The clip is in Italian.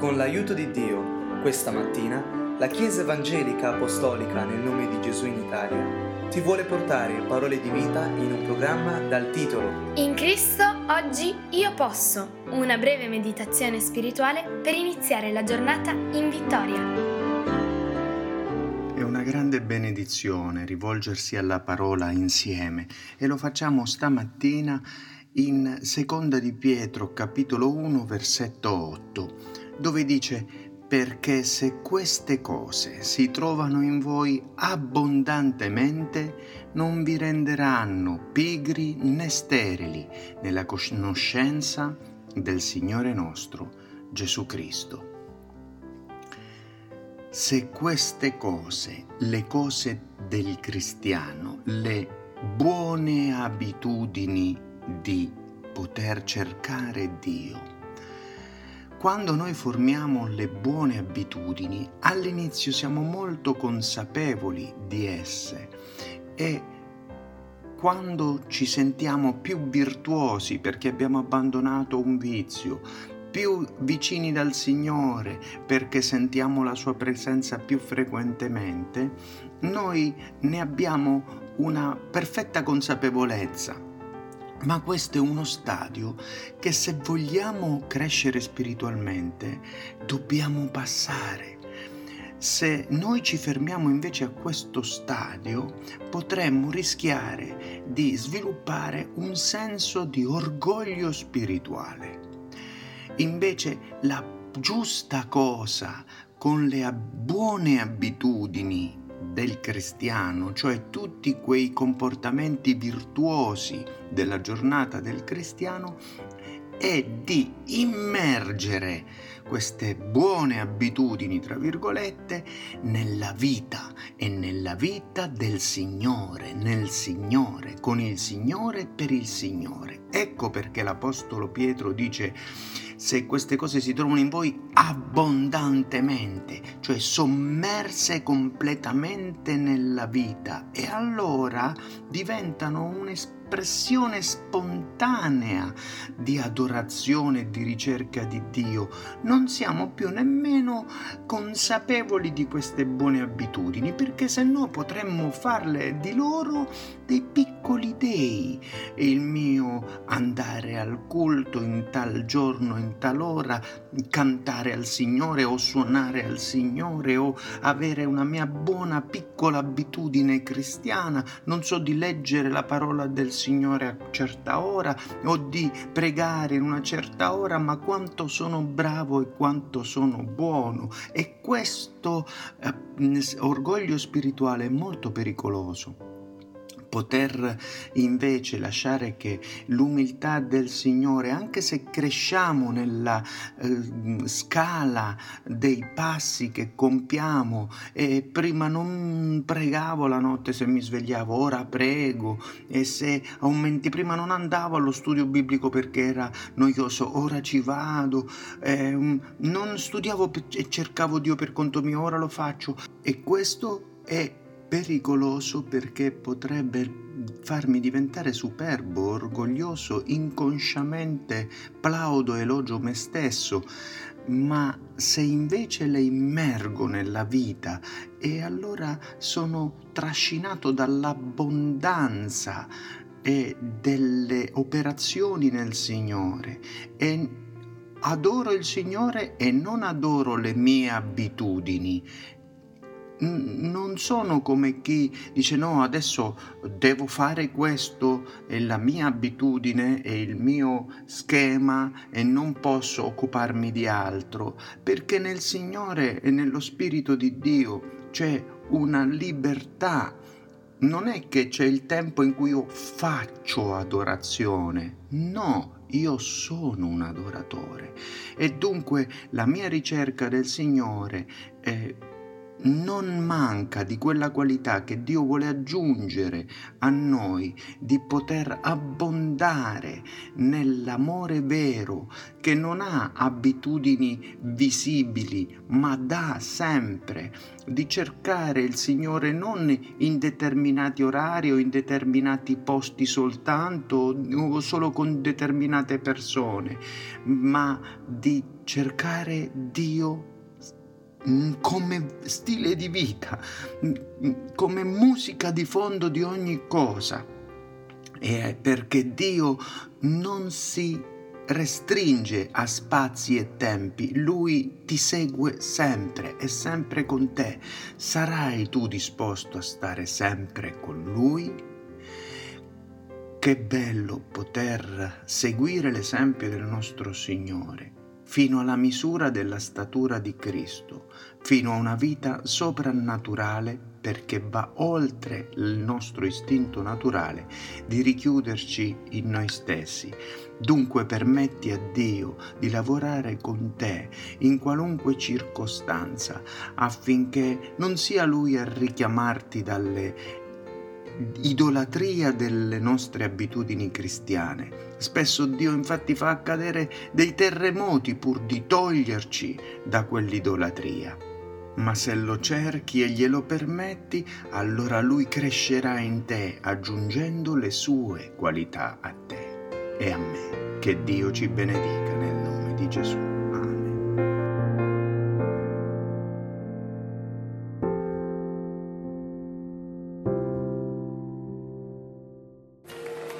Con l'aiuto di Dio, questa mattina, la Chiesa Evangelica Apostolica nel nome di Gesù in Italia ti vuole portare parole di vita in un programma dal titolo In Cristo oggi io posso, una breve meditazione spirituale per iniziare la giornata in vittoria. È una grande benedizione rivolgersi alla parola insieme e lo facciamo stamattina in Seconda di Pietro capitolo 1 versetto 8 dove dice perché se queste cose si trovano in voi abbondantemente, non vi renderanno pigri né sterili nella conoscenza del Signore nostro Gesù Cristo. Se queste cose, le cose del cristiano, le buone abitudini di poter cercare Dio, quando noi formiamo le buone abitudini, all'inizio siamo molto consapevoli di esse e quando ci sentiamo più virtuosi perché abbiamo abbandonato un vizio, più vicini dal Signore perché sentiamo la sua presenza più frequentemente, noi ne abbiamo una perfetta consapevolezza ma questo è uno stadio che se vogliamo crescere spiritualmente dobbiamo passare. Se noi ci fermiamo invece a questo stadio, potremmo rischiare di sviluppare un senso di orgoglio spirituale. Invece la giusta cosa con le buone abitudini del cristiano, cioè tutti quei comportamenti virtuosi della giornata del cristiano, è di immergere queste buone abitudini, tra virgolette, nella vita e nella vita del Signore, nel Signore, con il Signore per il Signore. Ecco perché l'Apostolo Pietro dice se queste cose si trovano in voi abbondantemente, cioè sommerse completamente nella vita, e allora diventano un'esperienza espressione spontanea di adorazione e di ricerca di Dio. Non siamo più nemmeno consapevoli di queste buone abitudini, perché se no potremmo farle di loro dei piccoli dei. Il mio andare al culto in tal giorno, in tal ora, cantare al Signore o suonare al Signore o avere una mia buona piccola abitudine cristiana, non so di leggere la parola del Signore a certa ora o di pregare in una certa ora, ma quanto sono bravo e quanto sono buono. E questo eh, orgoglio spirituale è molto pericoloso poter invece lasciare che l'umiltà del Signore, anche se cresciamo nella eh, scala dei passi che compiamo, e prima non pregavo la notte se mi svegliavo, ora prego, e se aumenti, prima non andavo allo studio biblico perché era noioso, ora ci vado, eh, non studiavo e cercavo Dio per conto mio, ora lo faccio, e questo è pericoloso perché potrebbe farmi diventare superbo, orgoglioso, inconsciamente plaudo, elogio me stesso, ma se invece le immergo nella vita e allora sono trascinato dall'abbondanza e delle operazioni nel Signore e adoro il Signore e non adoro le mie abitudini non sono come chi dice no, adesso devo fare questo, è la mia abitudine, è il mio schema e non posso occuparmi di altro, perché nel Signore e nello Spirito di Dio c'è una libertà. Non è che c'è il tempo in cui io faccio adorazione, no, io sono un adoratore. E dunque la mia ricerca del Signore è non manca di quella qualità che Dio vuole aggiungere a noi, di poter abbondare nell'amore vero, che non ha abitudini visibili, ma dà sempre, di cercare il Signore non in determinati orari o in determinati posti soltanto o solo con determinate persone, ma di cercare Dio come stile di vita, mm, come musica di fondo di ogni cosa. E perché Dio non si restringe a spazi e tempi, Lui ti segue sempre, è sempre con te. Sarai tu disposto a stare sempre con Lui? Che bello poter seguire l'esempio del nostro Signore fino alla misura della statura di Cristo, fino a una vita soprannaturale perché va oltre il nostro istinto naturale di richiuderci in noi stessi. Dunque permetti a Dio di lavorare con te in qualunque circostanza affinché non sia Lui a richiamarti dalle idolatria delle nostre abitudini cristiane. Spesso Dio infatti fa accadere dei terremoti pur di toglierci da quell'idolatria. Ma se lo cerchi e glielo permetti, allora Lui crescerà in te, aggiungendo le sue qualità a te e a me. Che Dio ci benedica nel nome di Gesù.